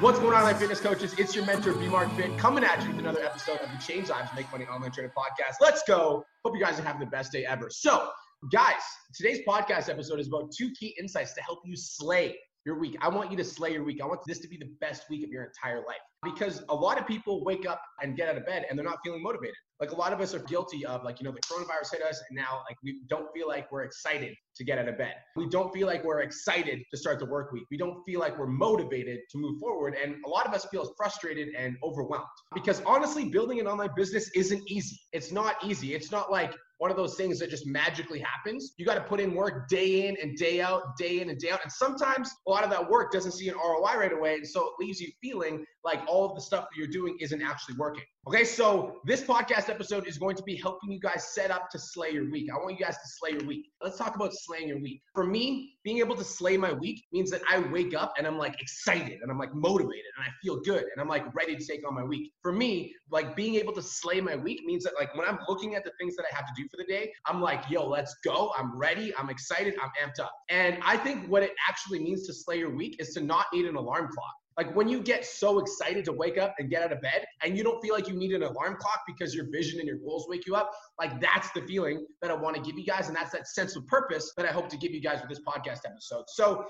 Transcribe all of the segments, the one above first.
What's going on, my fitness coaches? It's your mentor, B Mark Fit, coming at you with another episode of the Change Lives Make Money Online Training Podcast. Let's go. Hope you guys are having the best day ever. So, guys, today's podcast episode is about two key insights to help you slay your week. I want you to slay your week. I want this to be the best week of your entire life because a lot of people wake up and get out of bed and they're not feeling motivated. Like a lot of us are guilty of like, you know, the coronavirus hit us and now like we don't feel like we're excited to get out of bed. We don't feel like we're excited to start the work week. We don't feel like we're motivated to move forward. And a lot of us feel frustrated and overwhelmed because honestly, building an online business isn't easy. It's not easy. It's not like one of those things that just magically happens. You got to put in work day in and day out, day in and day out. And sometimes a lot of that work doesn't see an ROI right away. And so it leaves you feeling like all of the stuff that you're doing isn't actually working. Okay, so this podcast episode is going to be helping you guys set up to slay your week. I want you guys to slay your week. Let's talk about slaying your week. For me, being able to slay my week means that I wake up and I'm like excited and I'm like motivated and I feel good and I'm like ready to take on my week. For me, like being able to slay my week means that like when I'm looking at the things that I have to do for the day, I'm like, yo, let's go. I'm ready. I'm excited. I'm amped up. And I think what it actually means to slay your week is to not need an alarm clock. Like when you get so excited to wake up and get out of bed and you don't feel like you need an alarm clock because your vision and your goals wake you up, like that's the feeling that I want to give you guys. And that's that sense of purpose that I hope to give you guys with this podcast episode. So,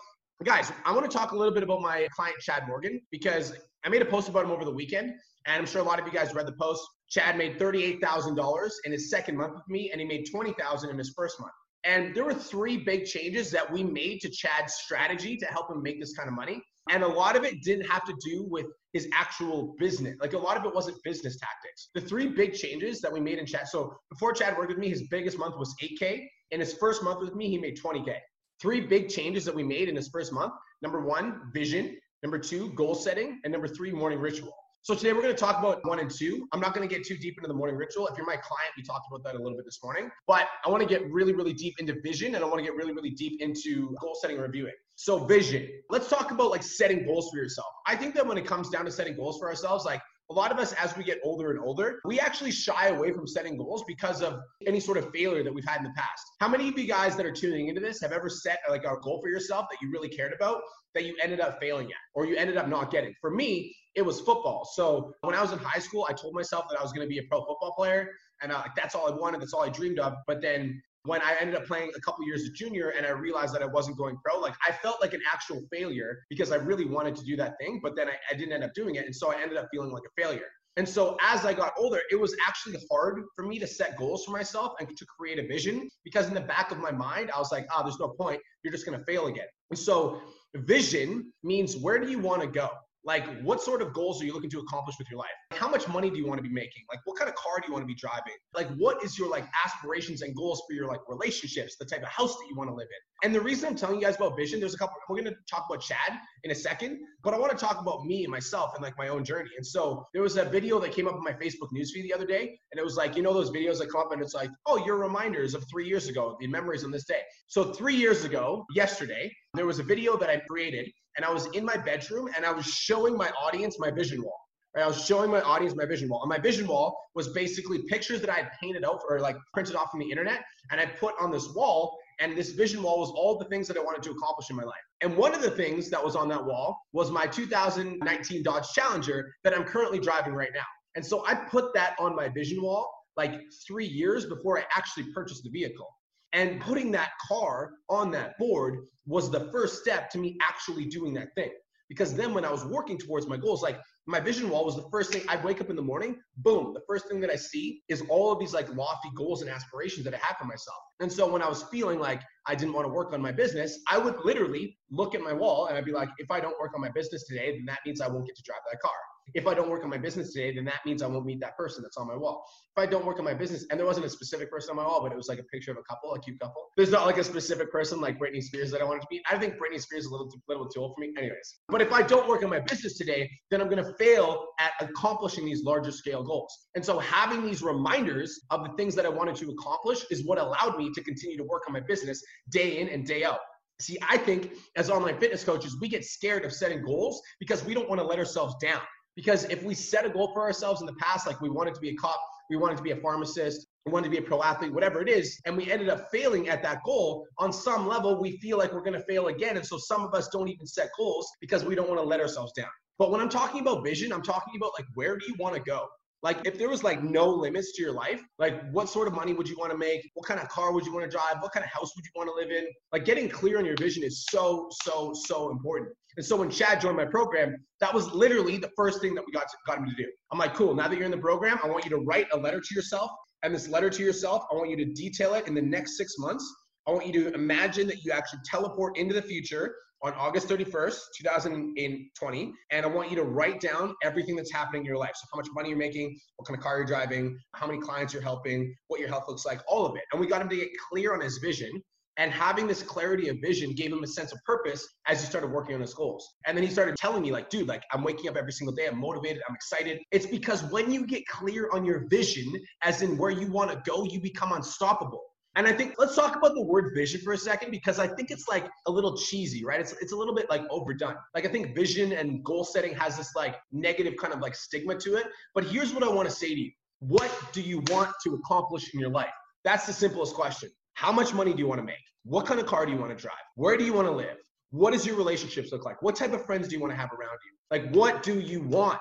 guys, I want to talk a little bit about my client, Chad Morgan, because I made a post about him over the weekend. And I'm sure a lot of you guys read the post. Chad made $38,000 in his second month with me, and he made 20000 in his first month. And there were three big changes that we made to Chad's strategy to help him make this kind of money. And a lot of it didn't have to do with his actual business. Like a lot of it wasn't business tactics. The three big changes that we made in Chad. So before Chad worked with me, his biggest month was 8K. In his first month with me, he made 20K. Three big changes that we made in his first month. Number one, vision. Number two, goal setting. And number three, morning ritual. So today we're going to talk about one and two. I'm not going to get too deep into the morning ritual. If you're my client, we talked about that a little bit this morning. But I want to get really, really deep into vision and I want to get really, really deep into goal setting and reviewing. So vision. Let's talk about like setting goals for yourself. I think that when it comes down to setting goals for ourselves, like a lot of us as we get older and older we actually shy away from setting goals because of any sort of failure that we've had in the past how many of you guys that are tuning into this have ever set like a goal for yourself that you really cared about that you ended up failing at or you ended up not getting for me it was football so when i was in high school i told myself that i was going to be a pro football player and uh, that's all i wanted that's all i dreamed of but then when I ended up playing a couple years as junior and I realized that I wasn't going pro, like I felt like an actual failure because I really wanted to do that thing, but then I, I didn't end up doing it. And so I ended up feeling like a failure. And so as I got older, it was actually hard for me to set goals for myself and to create a vision because in the back of my mind, I was like, oh, there's no point. You're just going to fail again. And so vision means where do you want to go? Like, what sort of goals are you looking to accomplish with your life? How much money do you want to be making? Like, what kind of car do you want to be driving? Like, what is your like aspirations and goals for your like relationships, the type of house that you want to live in? And the reason I'm telling you guys about vision, there's a couple. We're gonna talk about Chad in a second, but I want to talk about me and myself and like my own journey. And so there was a video that came up on my Facebook newsfeed the other day, and it was like, you know, those videos that come up and it's like, oh, your reminders of three years ago, the memories on this day. So three years ago, yesterday, there was a video that I created and I was in my bedroom and I was showing my audience my vision wall. Right? I was showing my audience my vision wall. And my vision wall was basically pictures that I had painted out or like printed off from the internet and I put on this wall. And this vision wall was all the things that I wanted to accomplish in my life. And one of the things that was on that wall was my 2019 Dodge Challenger that I'm currently driving right now. And so I put that on my vision wall like three years before I actually purchased the vehicle. And putting that car on that board was the first step to me actually doing that thing. Because then when I was working towards my goals, like my vision wall was the first thing I'd wake up in the morning, boom, the first thing that I see is all of these like lofty goals and aspirations that I have for myself. And so when I was feeling like I didn't want to work on my business, I would literally look at my wall and I'd be like, if I don't work on my business today, then that means I won't get to drive that car. If I don't work on my business today, then that means I won't meet that person that's on my wall. If I don't work on my business, and there wasn't a specific person on my wall, but it was like a picture of a couple, a cute couple. There's not like a specific person like Britney Spears that I wanted to meet. I think Britney Spears is a little too, little too old for me. Anyways, but if I don't work on my business today, then I'm gonna fail at accomplishing these larger scale goals. And so having these reminders of the things that I wanted to accomplish is what allowed me to continue to work on my business day in and day out. See, I think as online fitness coaches, we get scared of setting goals because we don't want to let ourselves down. Because if we set a goal for ourselves in the past, like we wanted to be a cop, we wanted to be a pharmacist, we wanted to be a pro athlete, whatever it is, and we ended up failing at that goal, on some level, we feel like we're going to fail again. And so some of us don't even set goals because we don't want to let ourselves down. But when I'm talking about vision, I'm talking about like, where do you want to go? Like if there was like no limits to your life, like what sort of money would you want to make? What kind of car would you want to drive? What kind of house would you want to live in? Like getting clear on your vision is so, so, so important. And so when Chad joined my program, that was literally the first thing that we got to, got him to do. I'm like, cool. Now that you're in the program, I want you to write a letter to yourself. And this letter to yourself, I want you to detail it in the next six months. I want you to imagine that you actually teleport into the future on August 31st, 2020. And I want you to write down everything that's happening in your life. So, how much money you're making, what kind of car you're driving, how many clients you're helping, what your health looks like, all of it. And we got him to get clear on his vision. And having this clarity of vision gave him a sense of purpose as he started working on his goals. And then he started telling me, like, dude, like, I'm waking up every single day. I'm motivated. I'm excited. It's because when you get clear on your vision, as in where you want to go, you become unstoppable. And I think let's talk about the word vision for a second because I think it's like a little cheesy, right? It's it's a little bit like overdone. Like I think vision and goal setting has this like negative kind of like stigma to it. But here's what I want to say to you. What do you want to accomplish in your life? That's the simplest question. How much money do you want to make? What kind of car do you want to drive? Where do you want to live? What does your relationships look like? What type of friends do you want to have around you? Like what do you want?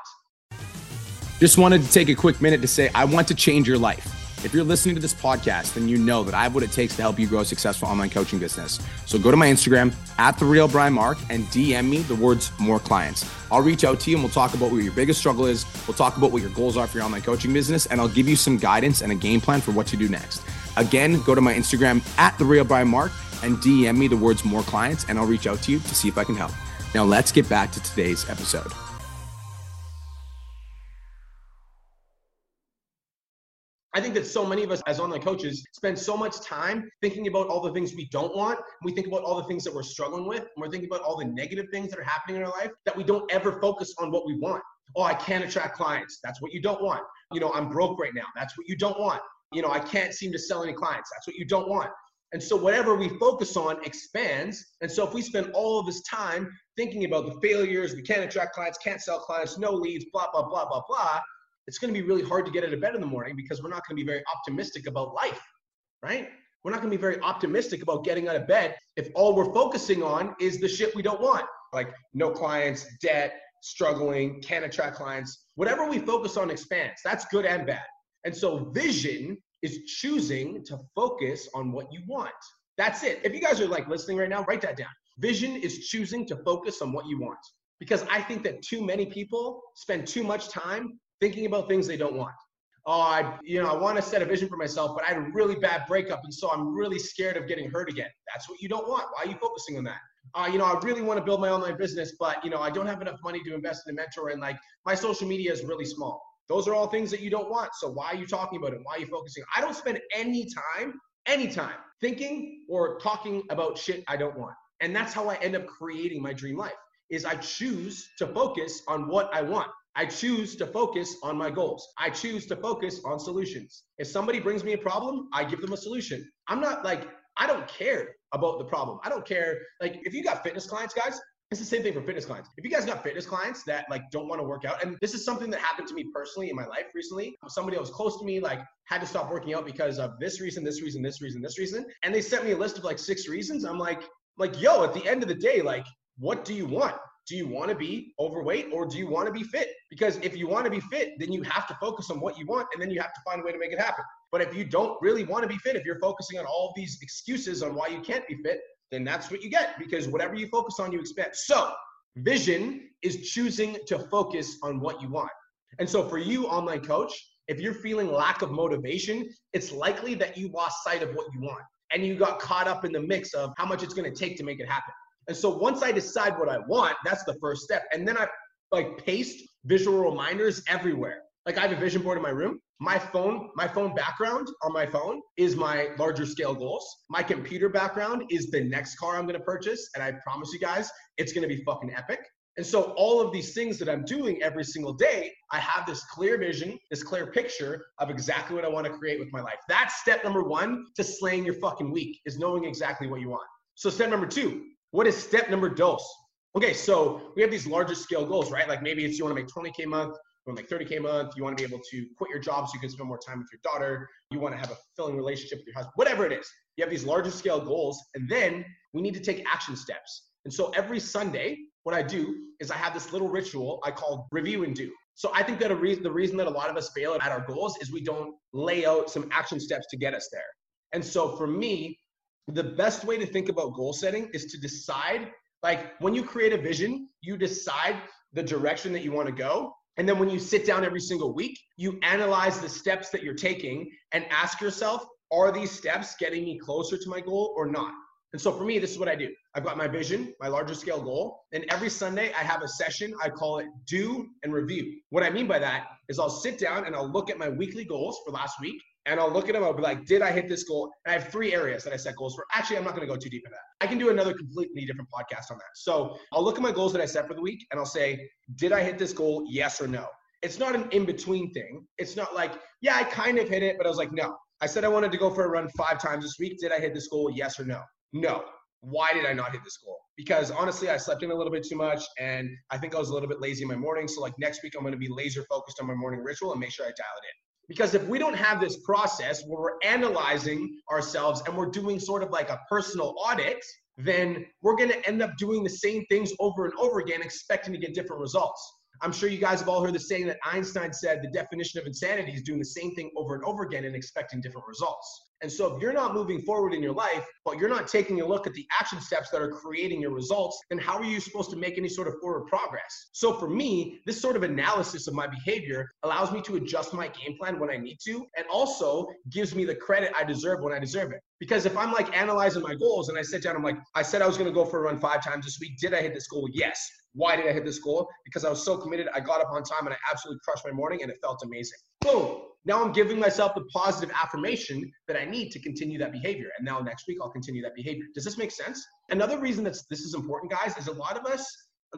Just wanted to take a quick minute to say I want to change your life. If you're listening to this podcast, then you know that I have what it takes to help you grow a successful online coaching business. So go to my Instagram at the real Brian Mark and DM me the words more clients. I'll reach out to you and we'll talk about what your biggest struggle is. We'll talk about what your goals are for your online coaching business, and I'll give you some guidance and a game plan for what to do next. Again, go to my Instagram at the real Brian Mark and DM me the words more clients, and I'll reach out to you to see if I can help. Now let's get back to today's episode. I think that so many of us as online coaches spend so much time thinking about all the things we don't want. We think about all the things that we're struggling with. And we're thinking about all the negative things that are happening in our life that we don't ever focus on what we want. Oh, I can't attract clients. That's what you don't want. You know, I'm broke right now. That's what you don't want. You know, I can't seem to sell any clients. That's what you don't want. And so whatever we focus on expands. And so if we spend all of this time thinking about the failures, we can't attract clients, can't sell clients, no leads, blah, blah, blah, blah, blah, it's going to be really hard to get out of bed in the morning because we're not going to be very optimistic about life, right? We're not going to be very optimistic about getting out of bed if all we're focusing on is the shit we don't want, like no clients, debt, struggling, can't attract clients. Whatever we focus on expands. That's good and bad. And so vision is choosing to focus on what you want. That's it. If you guys are like listening right now, write that down. Vision is choosing to focus on what you want. Because I think that too many people spend too much time thinking about things they don't want. Oh, I, you know, I want to set a vision for myself, but I had a really bad breakup, and so I'm really scared of getting hurt again. That's what you don't want. Why are you focusing on that? Uh, you know, I really want to build my online business, but you know, I don't have enough money to invest in a mentor, and like my social media is really small. Those are all things that you don't want. So why are you talking about it? Why are you focusing? I don't spend any time, any time thinking or talking about shit I don't want. And that's how I end up creating my dream life is I choose to focus on what I want. I choose to focus on my goals. I choose to focus on solutions. If somebody brings me a problem, I give them a solution. I'm not like, I don't care about the problem. I don't care. Like, if you got fitness clients, guys, it's the same thing for fitness clients. If you guys got fitness clients that like don't want to work out, and this is something that happened to me personally in my life recently. Somebody that was close to me like had to stop working out because of this reason, this reason, this reason, this reason, and they sent me a list of like six reasons. I'm like, like, yo, at the end of the day, like, what do you want? do you want to be overweight or do you want to be fit? Because if you want to be fit, then you have to focus on what you want and then you have to find a way to make it happen. But if you don't really want to be fit, if you're focusing on all these excuses on why you can't be fit, then that's what you get because whatever you focus on, you expect. So, vision is choosing to focus on what you want. And so, for you, online coach, if you're feeling lack of motivation, it's likely that you lost sight of what you want and you got caught up in the mix of how much it's going to take to make it happen. And so once I decide what I want, that's the first step. And then I like paste visual reminders everywhere. Like I have a vision board in my room. My phone, my phone background on my phone is my larger scale goals. My computer background is the next car I'm gonna purchase. And I promise you guys, it's gonna be fucking epic. And so all of these things that I'm doing every single day, I have this clear vision, this clear picture of exactly what I want to create with my life. That's step number one to slaying your fucking week is knowing exactly what you want. So step number two, what is step number dos? Okay, so we have these larger scale goals, right? Like maybe it's you want to make 20K a month, make 30K a month, you want to be able to quit your job so you can spend more time with your daughter, you want to have a fulfilling relationship with your husband, whatever it is. You have these larger scale goals, and then we need to take action steps. And so every Sunday, what I do is I have this little ritual I call review and do. So I think that reason, the reason that a lot of us fail at our goals is we don't lay out some action steps to get us there. And so for me, the best way to think about goal setting is to decide, like when you create a vision, you decide the direction that you want to go. And then when you sit down every single week, you analyze the steps that you're taking and ask yourself, are these steps getting me closer to my goal or not? And so for me, this is what I do. I've got my vision, my larger scale goal. And every Sunday I have a session. I call it do and review. What I mean by that is I'll sit down and I'll look at my weekly goals for last week and I'll look at them. I'll be like, did I hit this goal? And I have three areas that I set goals for. Actually, I'm not going to go too deep in that. I can do another completely different podcast on that. So I'll look at my goals that I set for the week and I'll say, did I hit this goal? Yes or no. It's not an in between thing. It's not like, yeah, I kind of hit it, but I was like, no. I said I wanted to go for a run five times this week. Did I hit this goal? Yes or no? No. Why did I not hit this goal? Because honestly, I slept in a little bit too much and I think I was a little bit lazy in my morning. So, like next week, I'm going to be laser focused on my morning ritual and make sure I dial it in. Because if we don't have this process where we're analyzing ourselves and we're doing sort of like a personal audit, then we're going to end up doing the same things over and over again, expecting to get different results. I'm sure you guys have all heard the saying that Einstein said the definition of insanity is doing the same thing over and over again and expecting different results. And so if you're not moving forward in your life, but you're not taking a look at the action steps that are creating your results, then how are you supposed to make any sort of forward progress? So for me, this sort of analysis of my behavior allows me to adjust my game plan when I need to, and also gives me the credit I deserve when I deserve it. Because if I'm like analyzing my goals and I sit down, I'm like, I said I was gonna go for a run five times this week. Did I hit this goal? Yes. Why did I hit this goal? Because I was so committed. I got up on time and I absolutely crushed my morning and it felt amazing. Boom. Now I'm giving myself the positive affirmation that I need to continue that behavior. And now next week I'll continue that behavior. Does this make sense? Another reason that this is important, guys, is a lot of us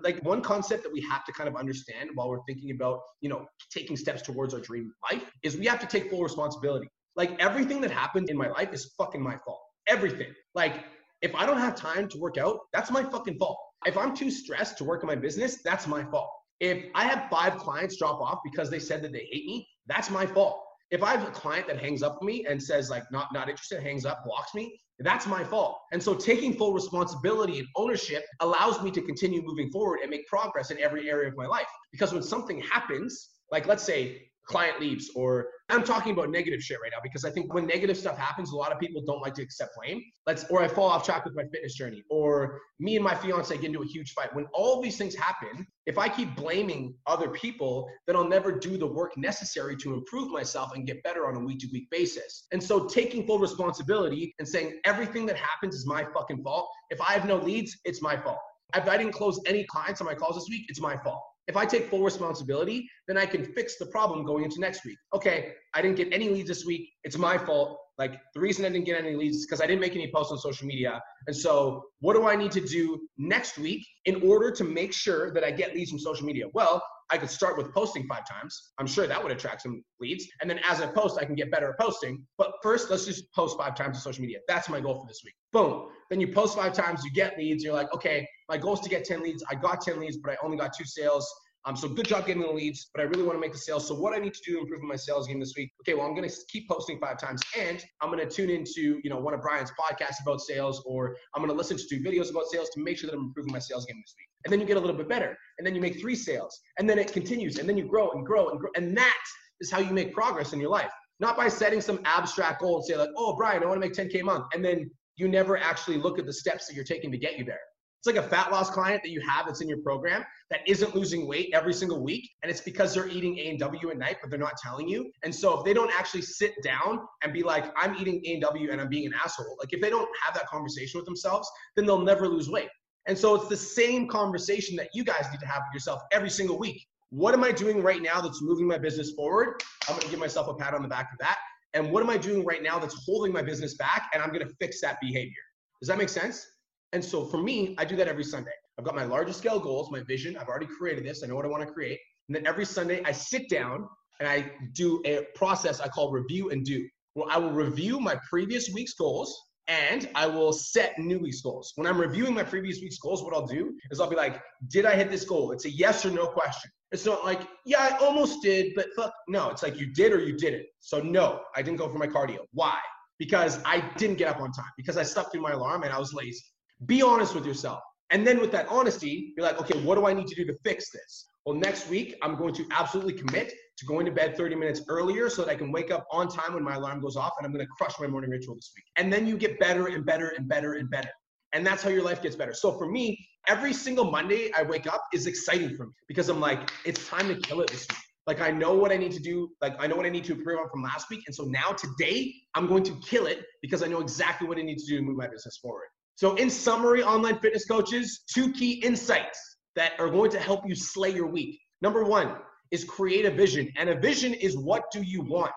like one concept that we have to kind of understand while we're thinking about, you know, taking steps towards our dream life is we have to take full responsibility. Like everything that happened in my life is fucking my fault. Everything. Like if I don't have time to work out, that's my fucking fault. If I'm too stressed to work in my business, that's my fault. If I have five clients drop off because they said that they hate me, that's my fault. If I have a client that hangs up on me and says like not not interested, hangs up, blocks me, that's my fault. And so taking full responsibility and ownership allows me to continue moving forward and make progress in every area of my life. Because when something happens, like let's say client leaves or I'm talking about negative shit right now because I think when negative stuff happens, a lot of people don't like to accept blame. Let's or I fall off track with my fitness journey, or me and my fiance get into a huge fight. When all these things happen, if I keep blaming other people, then I'll never do the work necessary to improve myself and get better on a week to week basis. And so taking full responsibility and saying everything that happens is my fucking fault. If I have no leads, it's my fault. If I didn't close any clients on my calls this week, it's my fault. If I take full responsibility, then I can fix the problem going into next week. Okay, I didn't get any leads this week. It's my fault. Like the reason I didn't get any leads is because I didn't make any posts on social media. And so, what do I need to do next week in order to make sure that I get leads from social media? Well, I could start with posting five times. I'm sure that would attract some leads. And then as I post, I can get better at posting. But first, let's just post five times on social media. That's my goal for this week. Boom. Then you post five times, you get leads. You're like, okay, my goal is to get 10 leads. I got 10 leads, but I only got two sales. Um, so good job getting the leads, but I really want to make the sales. So what I need to do to improve my sales game this week? Okay, well I'm going to keep posting five times, and I'm going to tune into you know one of Brian's podcasts about sales, or I'm going to listen to two videos about sales to make sure that I'm improving my sales game this week. And then you get a little bit better, and then you make three sales, and then it continues, and then you grow and grow and grow, and that is how you make progress in your life. Not by setting some abstract goal and say like, oh Brian, I want to make 10k a month, and then you never actually look at the steps that you're taking to get you there. It's like a fat loss client that you have that's in your program that isn't losing weight every single week. And it's because they're eating A and W at night, but they're not telling you. And so if they don't actually sit down and be like, I'm eating A and I'm being an asshole, like if they don't have that conversation with themselves, then they'll never lose weight. And so it's the same conversation that you guys need to have with yourself every single week. What am I doing right now that's moving my business forward? I'm gonna give myself a pat on the back for that. And what am I doing right now that's holding my business back? And I'm gonna fix that behavior. Does that make sense? And so for me, I do that every Sunday. I've got my larger scale goals, my vision. I've already created this. I know what I want to create. And then every Sunday, I sit down and I do a process I call review and do. where I will review my previous week's goals and I will set new week's goals. When I'm reviewing my previous week's goals, what I'll do is I'll be like, did I hit this goal? It's a yes or no question. It's not like, yeah, I almost did, but fuck. No, it's like you did or you didn't. So no, I didn't go for my cardio. Why? Because I didn't get up on time, because I slept through my alarm and I was lazy. Be honest with yourself. And then with that honesty, you're like, okay, what do I need to do to fix this? Well, next week, I'm going to absolutely commit to going to bed 30 minutes earlier so that I can wake up on time when my alarm goes off and I'm going to crush my morning ritual this week. And then you get better and better and better and better. And that's how your life gets better. So for me, every single Monday I wake up is exciting for me because I'm like, it's time to kill it this week. Like I know what I need to do. Like I know what I need to improve on from last week. And so now today I'm going to kill it because I know exactly what I need to do to move my business forward. So in summary, online fitness coaches, two key insights that are going to help you slay your week. Number one is create a vision. And a vision is what do you want?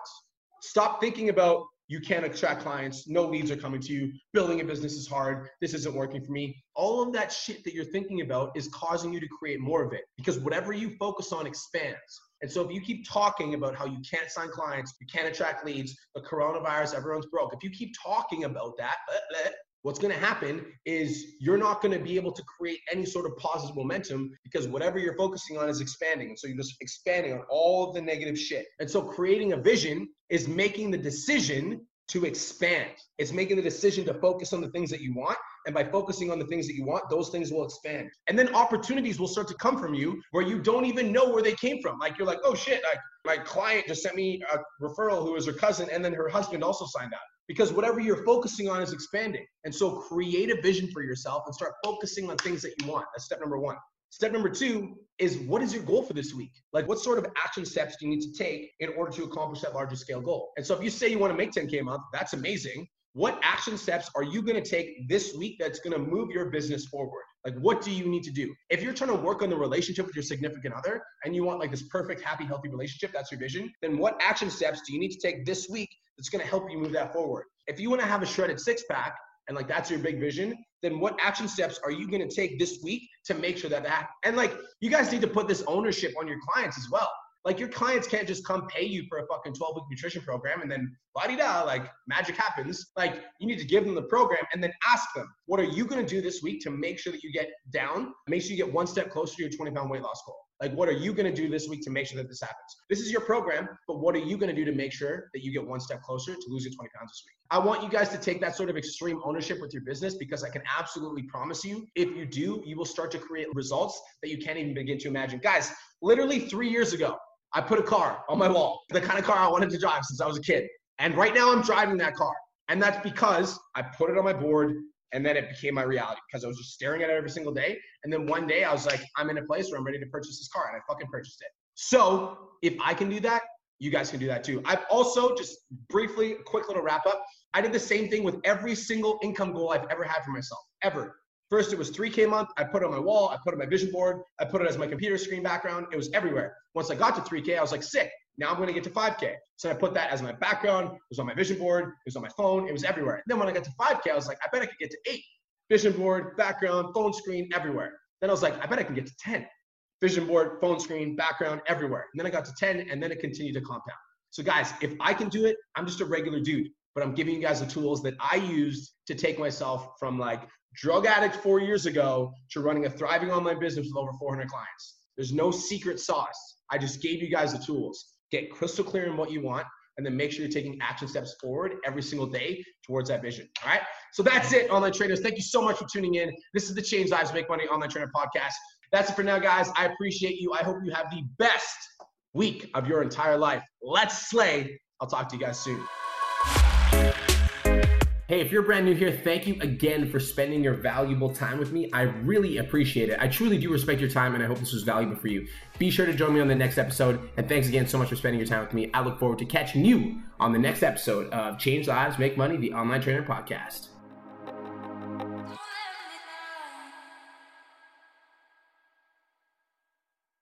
Stop thinking about you can't attract clients, no leads are coming to you, building a business is hard, this isn't working for me. All of that shit that you're thinking about is causing you to create more of it because whatever you focus on expands. And so if you keep talking about how you can't sign clients, you can't attract leads, the coronavirus, everyone's broke, if you keep talking about that, what's going to happen is you're not going to be able to create any sort of positive momentum because whatever you're focusing on is expanding. And so you're just expanding on all of the negative shit. And so creating a vision is making the decision to expand. It's making the decision to focus on the things that you want. And by focusing on the things that you want, those things will expand. And then opportunities will start to come from you where you don't even know where they came from. Like you're like, oh shit, like my client just sent me a referral who was her cousin, and then her husband also signed up because whatever you're focusing on is expanding. And so create a vision for yourself and start focusing on things that you want. That's step number one. Step number two is what is your goal for this week? Like, what sort of action steps do you need to take in order to accomplish that larger scale goal? And so, if you say you want to make 10K a month, that's amazing. What action steps are you going to take this week that's going to move your business forward? Like, what do you need to do? If you're trying to work on the relationship with your significant other and you want like this perfect, happy, healthy relationship, that's your vision, then what action steps do you need to take this week that's going to help you move that forward. If you want to have a shredded six pack and like that's your big vision, then what action steps are you going to take this week to make sure that that and like you guys need to put this ownership on your clients as well. Like your clients can't just come pay you for a fucking 12 week nutrition program and then la di da, like magic happens. Like you need to give them the program and then ask them, what are you going to do this week to make sure that you get down? Make sure you get one step closer to your 20 pound weight loss goal. Like, what are you going to do this week to make sure that this happens? This is your program, but what are you going to do to make sure that you get one step closer to losing 20 pounds this week? I want you guys to take that sort of extreme ownership with your business because I can absolutely promise you, if you do, you will start to create results that you can't even begin to imagine. Guys, literally three years ago, I put a car on my wall, the kind of car I wanted to drive since I was a kid. And right now I'm driving that car. And that's because I put it on my board and then it became my reality because I was just staring at it every single day. And then one day I was like, I'm in a place where I'm ready to purchase this car, and I fucking purchased it. So if I can do that, you guys can do that too. I've also just briefly, quick little wrap up. I did the same thing with every single income goal I've ever had for myself, ever. First, it was 3K a month. I put it on my wall. I put it on my vision board. I put it as my computer screen background. It was everywhere. Once I got to 3K, I was like, sick. Now I'm going to get to 5K. So I put that as my background. It was on my vision board. It was on my phone. It was everywhere. And then when I got to 5K, I was like, I bet I could get to eight vision board, background, phone screen, everywhere. Then I was like, I bet I can get to 10. Vision board, phone screen, background, everywhere. And then I got to 10, and then it continued to compound. So, guys, if I can do it, I'm just a regular dude, but I'm giving you guys the tools that I used to take myself from like drug addict four years ago to running a thriving online business with over 400 clients. There's no secret sauce. I just gave you guys the tools. Get crystal clear in what you want, and then make sure you're taking action steps forward every single day towards that vision. All right. So that's it, online trainers. Thank you so much for tuning in. This is the Change Lives Make Money Online Trainer Podcast. That's it for now, guys. I appreciate you. I hope you have the best week of your entire life. Let's slay. I'll talk to you guys soon. Hey, if you're brand new here, thank you again for spending your valuable time with me. I really appreciate it. I truly do respect your time, and I hope this was valuable for you. Be sure to join me on the next episode. And thanks again so much for spending your time with me. I look forward to catching you on the next episode of Change Lives, Make Money, the Online Trainer Podcast.